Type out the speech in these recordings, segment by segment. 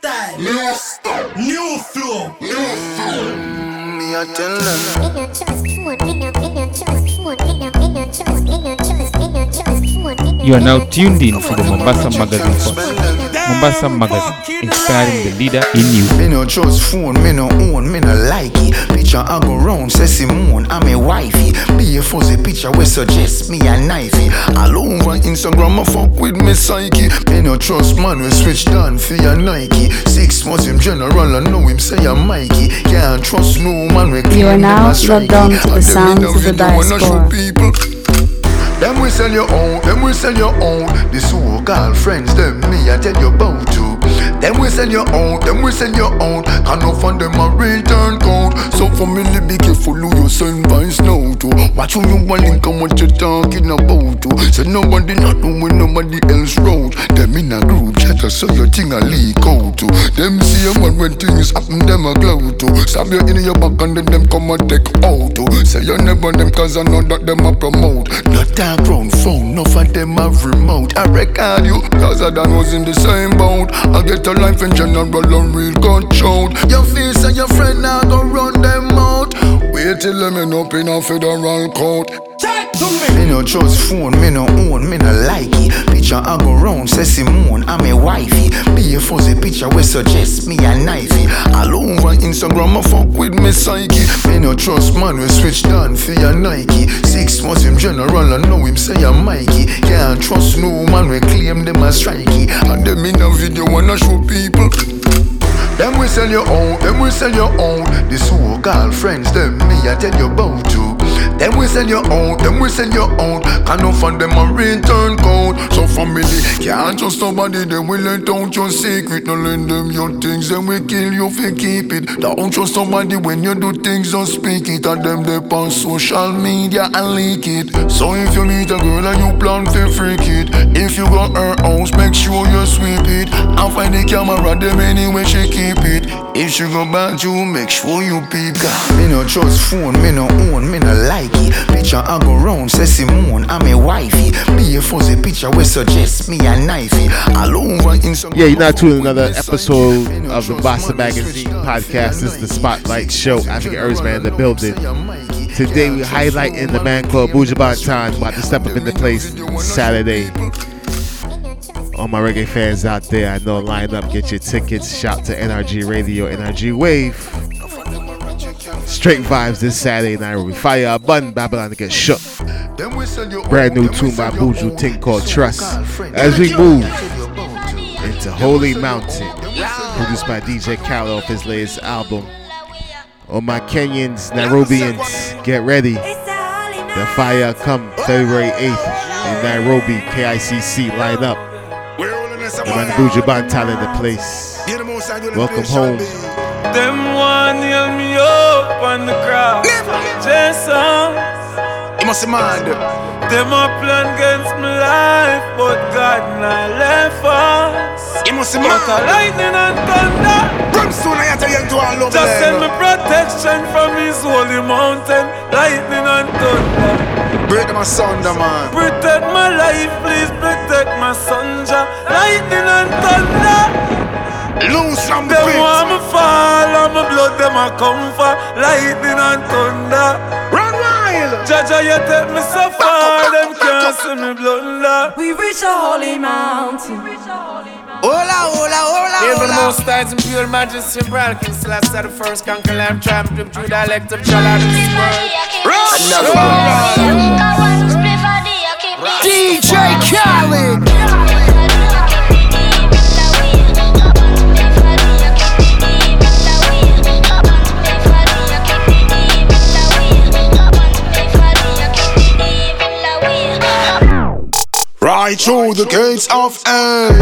style, new style, new flow, new flow. Me I tell them. You are now tuned in to the Mombasa Magazine Force. Mombasa Magazine, inspiring the leader in you. Me no trust phone, me no own, me no like it. Picture I go round, say Simone, I'm a wifey. Be a fuzzy picture we suggest me a knifey. All over Instagram, I fuck with me psyche. Me no trust man, we switch down for your Nike. Six months him general, I know him say I'm Mikey. Can't trust no man, we You are now logged on to the sounds of the diaspora. Them we sell your own, them we sell your own. The so-called friends, them me I tell you about to. Them we sell your own, them we sell your own. Can't no fund them a return code. So family be careful who you send vines now to. Watch who you want link and what you talking about to. So nobody not doing nobody else road. Them in a group chat so your thing a leak out to. Them see a man when things happen, them a glow to. Stab you in your back and then them come and take out to. Say you never them cause I know that them a promote. Not that ground phone, no for them a remote. I record you, cause I done was in the same boat. I get a life in general and real control. Your face and your friend now go run them out. Wait till them end up in a federal court. Me no trust phone, me no own, me no like it. Picture I go round, say Simone, I'm a wifey. Be a fuzzy picture we suggest me a knifey. All over Instagram, I fuck with me psyche. Me no trust man, we switch down for your Nike. Six months him general, I know him say I'm Mikey. Can't trust no man, we claim them as strikey. And them in a video wanna show people. Them we sell your own, them we sell your own. The so-called friends, them me I tell you about to. Them we sell your own, them we sell your own. Can no fund them a return code. So family can't trust somebody, they will let out your secret. No lend them your things, then we kill you if you keep it. Don't trust somebody when you do things, don't speak it. And them they on social media and leak it. So if you meet a girl and you plan to freak it, if you got her house, make sure you sweep it. And find the camera, them anyway she keep it. If she go back you, make sure you peep. Me no trust phone, me no own, me no like it. Picture I go round, say Simone, I'm a wifey. Be a fuzzy picture we suggest me a knifey. All over Instagram. Yeah, you're not tuning another episode of the Bossa Magazine podcast. This is the Spotlight Show. I African Herbsman in the building. Today we highlight in the man called Buju Banton about to step up in the place Saturday. All my reggae fans out there, I know line up, get your tickets. Shout to NRG Radio, NRG Wave. Straight vibes this Saturday night. We fire a bun, Babylon to get shook. Brand new tune by Buju, thing called Trust. As we move into Holy Mountain, produced by DJ Khaled off his latest album. All my Kenyans, Nairobians, get ready. The fire come February 8th in Nairobi, KICC, line up. Man Buju Banton in the place. Welcome home. Them one nail me up on the ground. Jason. You must mind. Them a plan against my life, but God not left us. You must But a lightning and thunder. Brimstone, I tell you to all over Just send me protection from His holy mountain. Lightning and thunder. Break them asunder, man. Protect my life, please protect my son. Lightning and thunder. Loose from the Them want me fall and my blood them a come for lightning and thunder. Run wild. Jaja, you take me so far, them can't see me blunder. We reach a holy mountain. Hola, hola, hola, Hail for the hola. most tides and pure majesty, Brian King Celestia, the first conquer lamb, champion, true dialect of Jala, this world. Another one. DJ Khaled. Right through the gates of hell.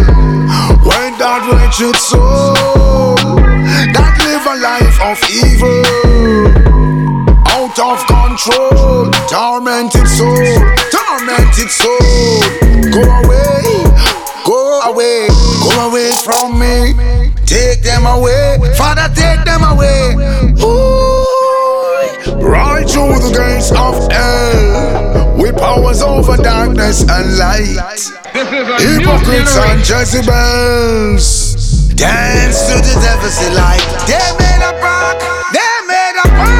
When that wretched soul that live a life of evil, out of control, tormented soul, tormented soul. Go away, go away, go away from me. Take them away, Father, take them away. Ooh, through the gates of hell, with powers over darkness and light. Hypocrites and Jezebels. Dance to privacy like they made a park, they made a park.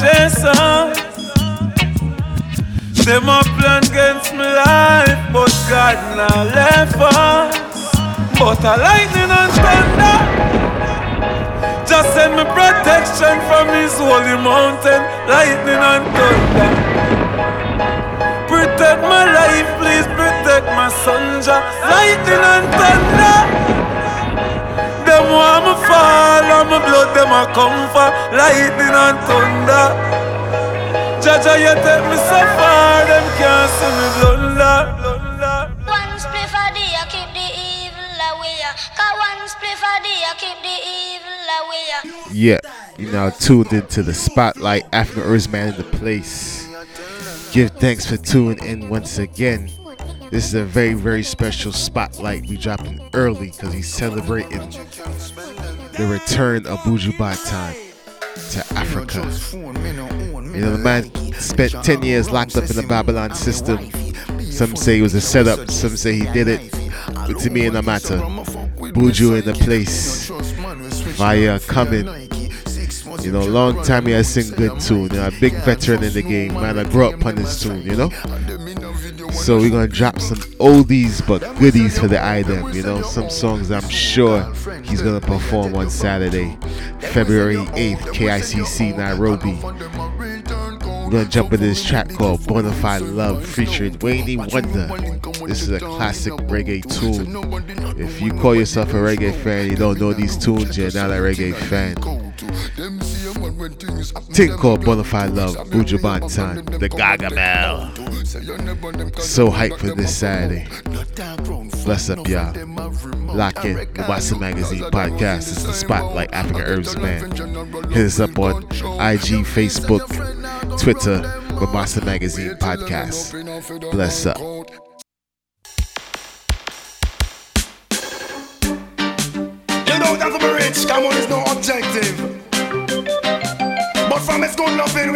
Like Jason. Them a plan against my life, but God not left us. But a lightning and thunder. Just send me protection from His holy mountain, lightning and thunder. Protect my life, please protect my son, Jah. Lightning and thunder. Them want me fall and my blood them a come for lightning and thunder. Jaja, you take me so far, them can't see me blunder. blunder. One split for the I keep the evil away. Got one split for the I keep the evil away. Yeah, you now tuned into the spotlight. African Herbsman in the place. Give thanks for tuning in once again. This is a very, very special spotlight. We dropping early because he's celebrating the return of Buju Banton to Africa. You know, the man spent 10 years locked up in the Babylon system. Some say it was a setup, some say he did it. But to me, it no matter. Buju in the place. Fire coming. You know, long time he has sing good tune. You know, a big veteran in the game. Man, I grew up on this tune, you know? So we're gonna drop some oldies but goodies for the item, you know, some songs I'm sure he's gonna perform on Saturday, February 8th, KICC Nairobi. We're gonna jump into this track called Bonafide Love featuring Wayne Wonder. This is a classic reggae tune. If you call yourself a reggae fan, you don't know these tunes, you're not a reggae fan. Thing called Bonafide Love, Buju Banton, the Gaga Bell. So hyped for this Saturday. Bless up, y'all. Lock in Mombasa Magazine podcast. It's the Spotlight African Herbsman. Hit us up on IG, Facebook, Twitter, Mombasa Magazine podcast. Bless up.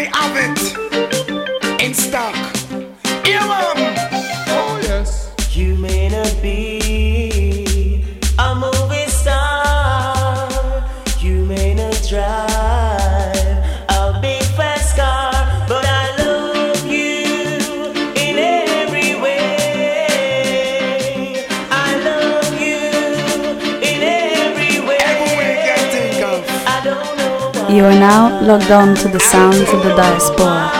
Good loving, You are now logged on to the sounds of the diaspora.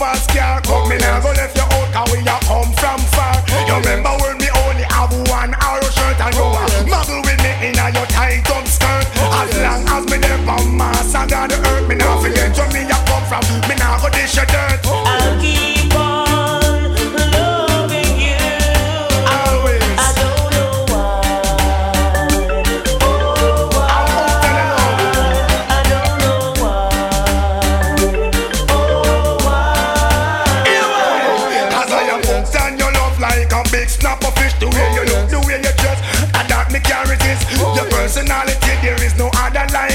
fast car, come go left personality, there is no other like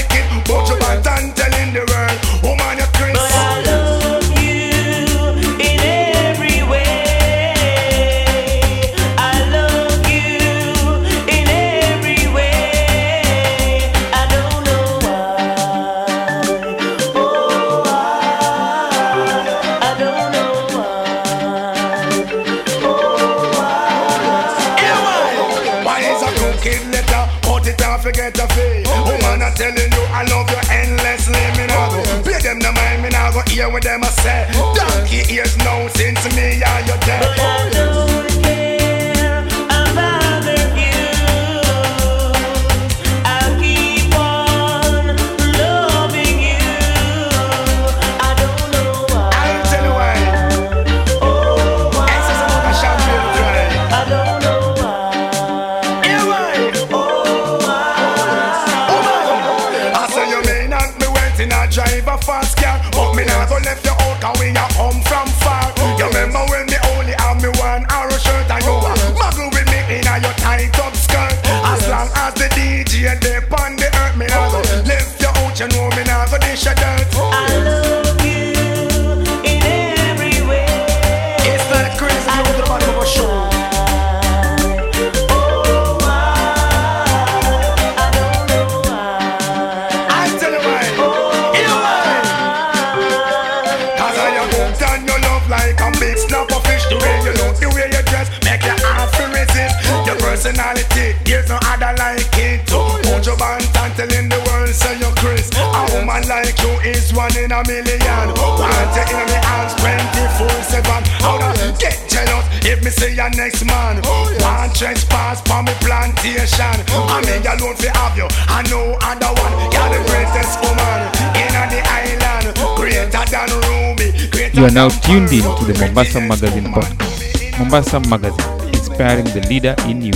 want and telling the world so you're Chris. A oh, woman like you is one in a million. Oh, want you in my hands 24-7. How to get jealous if me see your next man. Oh, want pass for me plantation. I mean alone fi have you and no other one. You're the greatest woman in the island. Greater than Ruby. You are now tuned in to the Mombasa Magazine podcast. Mombasa Magazine, inspiring the leader in you.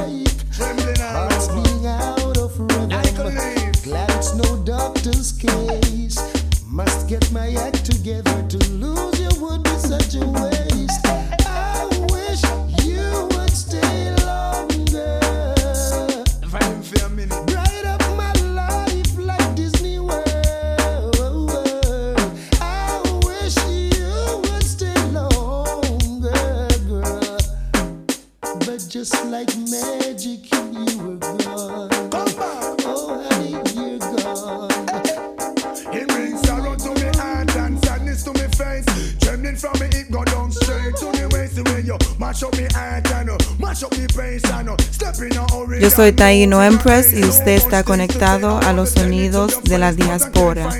life. Soy Taino Empress y usted está conectado a los sonidos de la diáspora.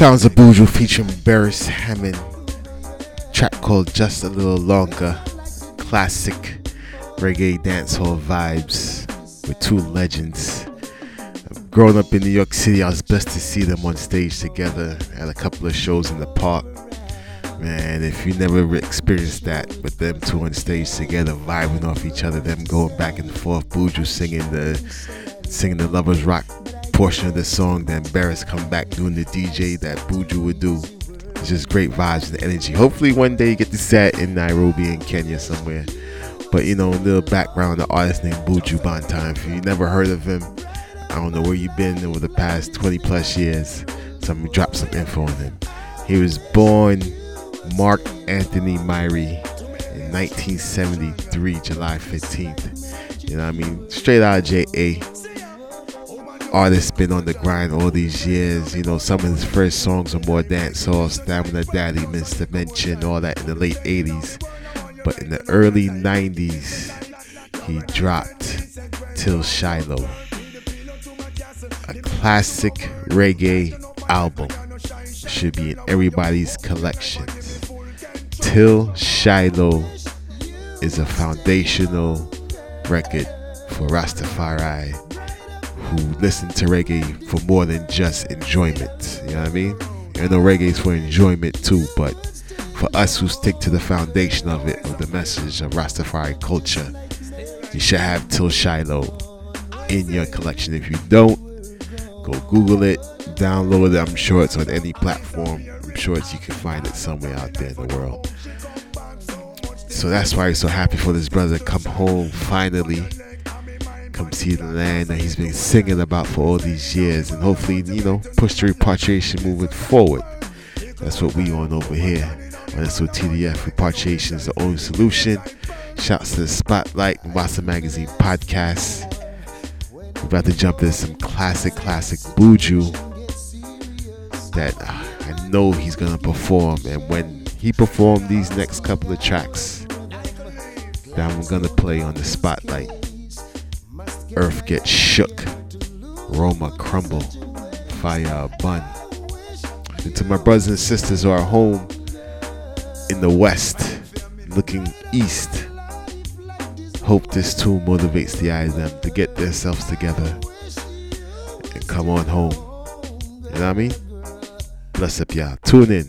Sounds of Buju featuring Beres Hammond. Track called Just a Little Longer. Classic reggae dancehall vibes with two legends. Growing up in New York City, I was blessed to see them on stage together at a couple of shows in the park. Man, if you never experienced that with them two on stage together, vibing off each other, them going back and forth, Buju singing the singing the lovers rock portion of the song, then Beres come back doing the DJ that Buju would do. It's just great vibes and energy. Hopefully one day you get to set in Nairobi in Kenya somewhere. But you know, a little background, the artist named Buju Banton. If you never heard of him, I don't know where you've been over the past 20 plus years. So I'm gonna drop some info on him. He was born Mark Anthony Myrie in 1973, July 15th. You know I mean? Straight out of JA. Artist been on the grind all these years. You know, some of his first songs are more dancehall, Stamina Daddy, Mr. Mention, all that in the late 80s. But in the early 90s, he dropped Till Shiloh, a classic reggae album. Should be in everybody's collections. Till Shiloh is a foundational record for Rastafari who listen to reggae for more than just enjoyment. You know what I mean? I know reggae is for enjoyment too, but for us who stick to the foundation of it, of the message of Rastafari culture, you should have Till Shiloh in your collection. If you don't, go Google it, download it. I'm sure it's on any platform. I'm sure it's, you can find it somewhere out there in the world. So that's why I'm so happy for this brother to come home finally come see the land that he's been singing about for all these years and hopefully, you know, push the repatriation movement forward. That's what we on over here. And that's what TDF repatriation is the only solution. Shouts to the Spotlight Mombasa Magazine podcast. We're about to jump into some classic, classic Buju that uh, I know he's gonna perform. And when he performed these next couple of tracks that I'm gonna play on the Spotlight, Earth gets shook, Roma crumble, fire bun. And to my brothers and sisters who are home in the west, looking east, hope this tune motivates the eyes them to get themselves together and come on home. You know what I mean? Bless up, y'all. Tune in.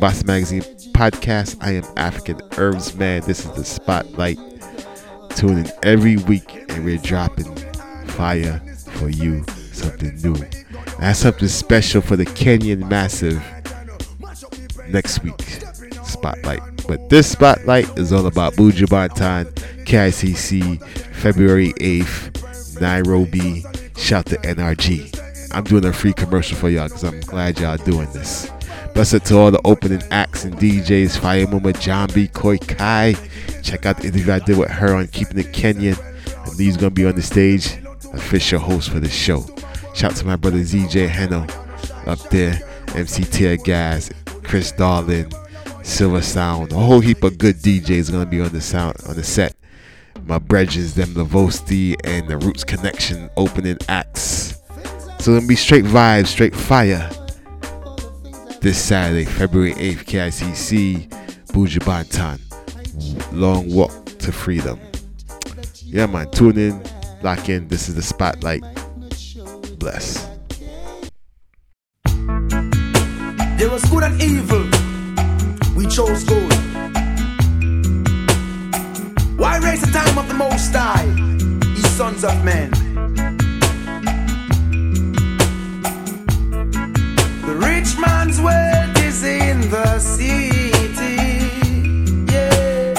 Boss Magazine podcast. I am African Herbsman. This is the Spotlight. Tune in every week and we're dropping fire for you. Something new. That's something special for the Kenyan Massive next week. Spotlight. But this spotlight is all about Buju KICC, February 8th, Nairobi. Shout to NRG. I'm doing a free commercial for y'all because I'm glad y'all doing this. Blessed to all the opening acts and DJs, Fire Mama, John B. Koi Kai. Check out the interview I did with her on Keeping It Kenyan. And Lee's gonna be on the stage, official host for the show. Shout out to my brother ZJ Heno up there, MC Tear Gas, Chris Darlin, Silver Sound, a whole heap of good DJs gonna be on the sound on the set. My brethren, them Lavosti and the Roots Connection opening acts. So it'll be straight vibes, straight fire. This Saturday, February 8th, KICC, Buju Banton. Long Walk to Freedom. Yeah, man, tune in, lock in. This is the spotlight. Bless. There was good and evil. We chose good. Why raise the time of the Most High, ye sons of men? Is the city. Yeah.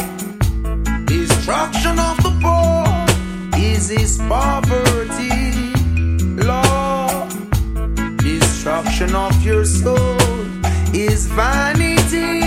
Destruction of the poor is his poverty. Lord, destruction of your soul is vanity.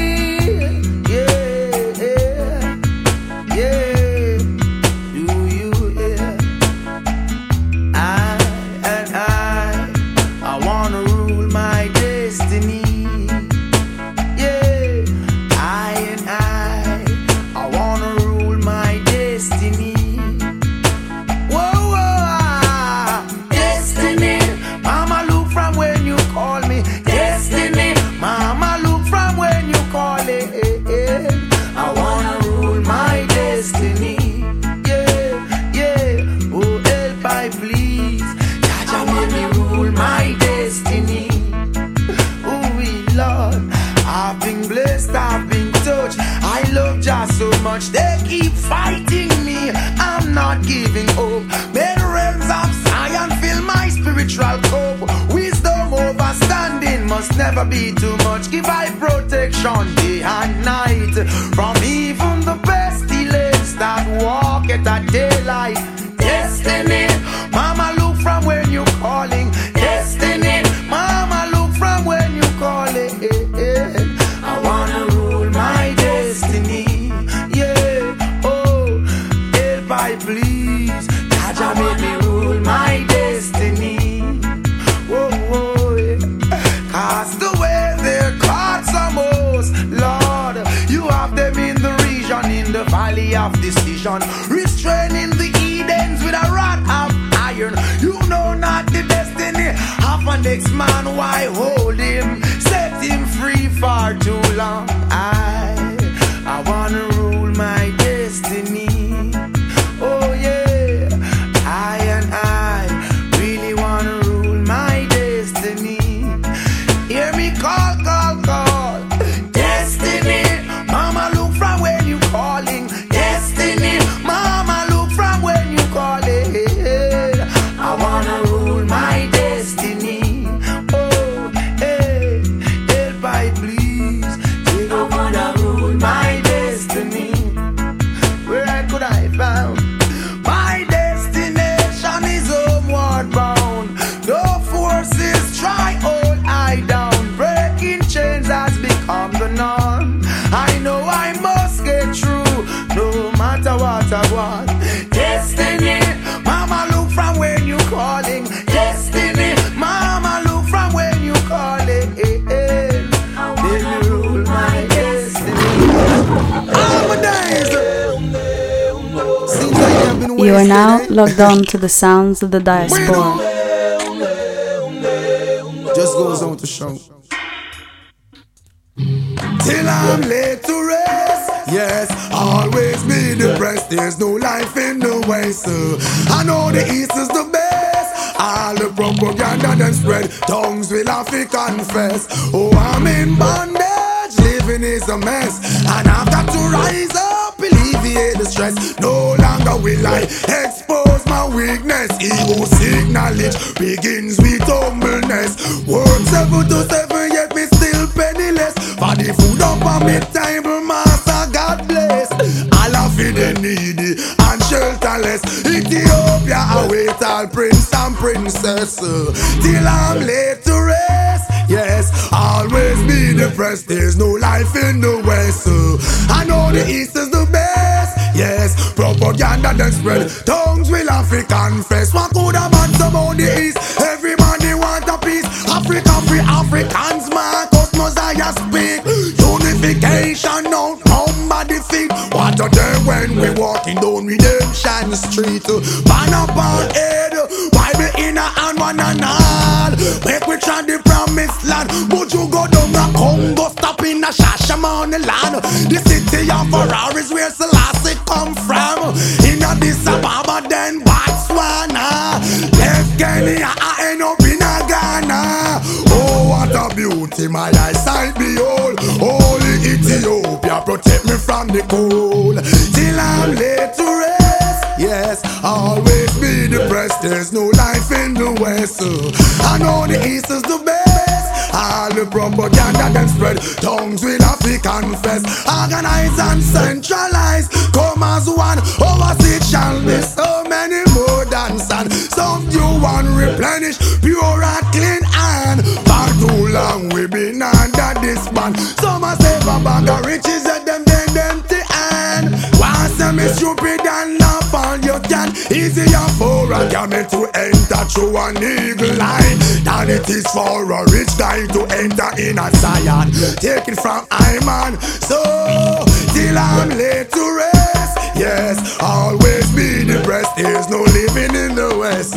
You are now logged on to the sounds of the diaspora. Just goes on to show. Till I'm laid to rest. Yes, always be depressed. There's no life in the West. uh. I know the East is the best. All the propaganda then spread. Tongues will have to confess. Oh, I'm in bondage. Living is a mess. And I've got to rise up, alleviate the stress. No longer will I expose my weakness. Ego seek knowledge begins with humbleness. Work seven to seven, yet me still penniless. For the food up on me table, master, God bless. All of it the needy and shelterless. Ethiopia await all prince and princess. uh, Till I'm laid to rest. Yes, always be depressed. There's no life in the West. uh. I know the East is the best. Propaganda then spread. Tongues will have to confess. What could a man about the East? Everybody want a piece. Africa free Africans, Marcus Mosiah speak. Unification now, number defeat. What a day when we walking down Redemption Street. Ban up on head. Bible in a hand, one and all. Make we try the promised land. Would you go down a Congo, stop in a Shashamane land? The city of Ferraris where Selassie come I end up in a Ghana. Oh, what a beauty, my eyesight behold. Holy Ethiopia, protect me from the cold. Till I'm laid to rest. Yes, I'll always be depressed. There's no life in the West. I know the East is the best. All the propaganda them spread. Tongues will have confess. Organize and centralize. Come as one. Oversee shall be so many more than sun. Some you want replenish. Pure and clean and far too long we been under this ban. Some a say a bag of riches and them then empty hand. One say me stupid Easier for a camel to enter through an eagle line than it is for a rich guy to enter in a Zion. Take it from Iman. So till I'm laid to rest. Yes, always be depressed. There's no living in the West.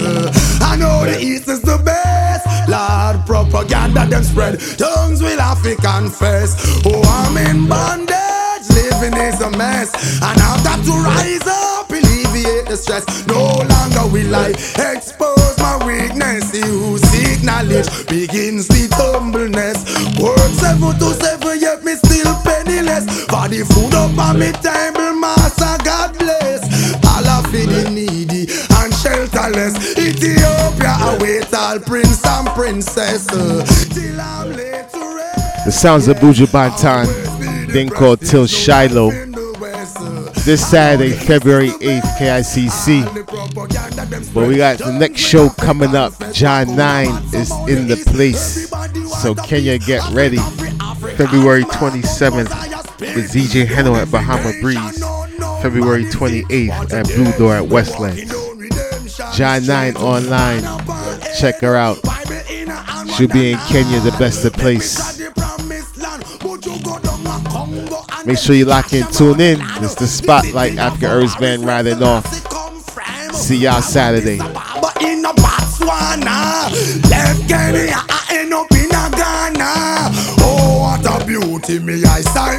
I know the East is the best. Lord, propaganda them spread. Tongues will have to confess. Oh, I'm in bondage. Living is a mess. And I've got to rise up, alleviate the stress. No longer will I expose my weakness. He who seek knowledge begins with humbleness. Work seven to seven, yet me still penniless. For the food up on me table, master, God bless. Allah feed the needy and shelterless. Ethiopia await all prince and princess. Uh, Till I'm late to rest. The sounds of Buju Banton, then called Till Shiloh. This Saturday, February 8th, KICC. But we got the next show coming up. John 9 is in the place. So Kenya, get ready. February 27th with DJ Heno at Bahama Breeze. February 28th at Blue Door at Westland. John 9 online. Check her out. She'll be in Kenya, the best of place. Make sure you lock in, tune in. It's the spotlight Africa Herbsman riding off. See y'all Saturday. Oh, beauty, me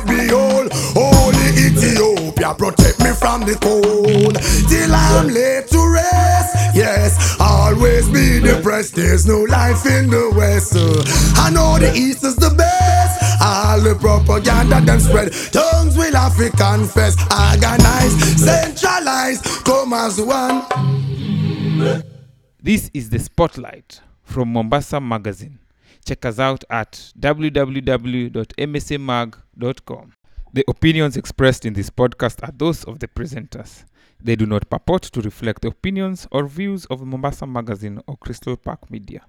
behold. Holy Ethiopia, protect me from the cold. Till I'm laid to rest. Always be depressed. There's no life in the West. uh. I know the East is the best. All the propaganda them spread. Tongues will have to confess. Organize, centralize, come as one. This is the Spotlight from Mombasa Magazine. Check us out at www.msamag.com. The opinions expressed in this podcast are those of the presenters. They do not purport to reflect the opinions or views of Mombasa Magazine or Crystal Park Media.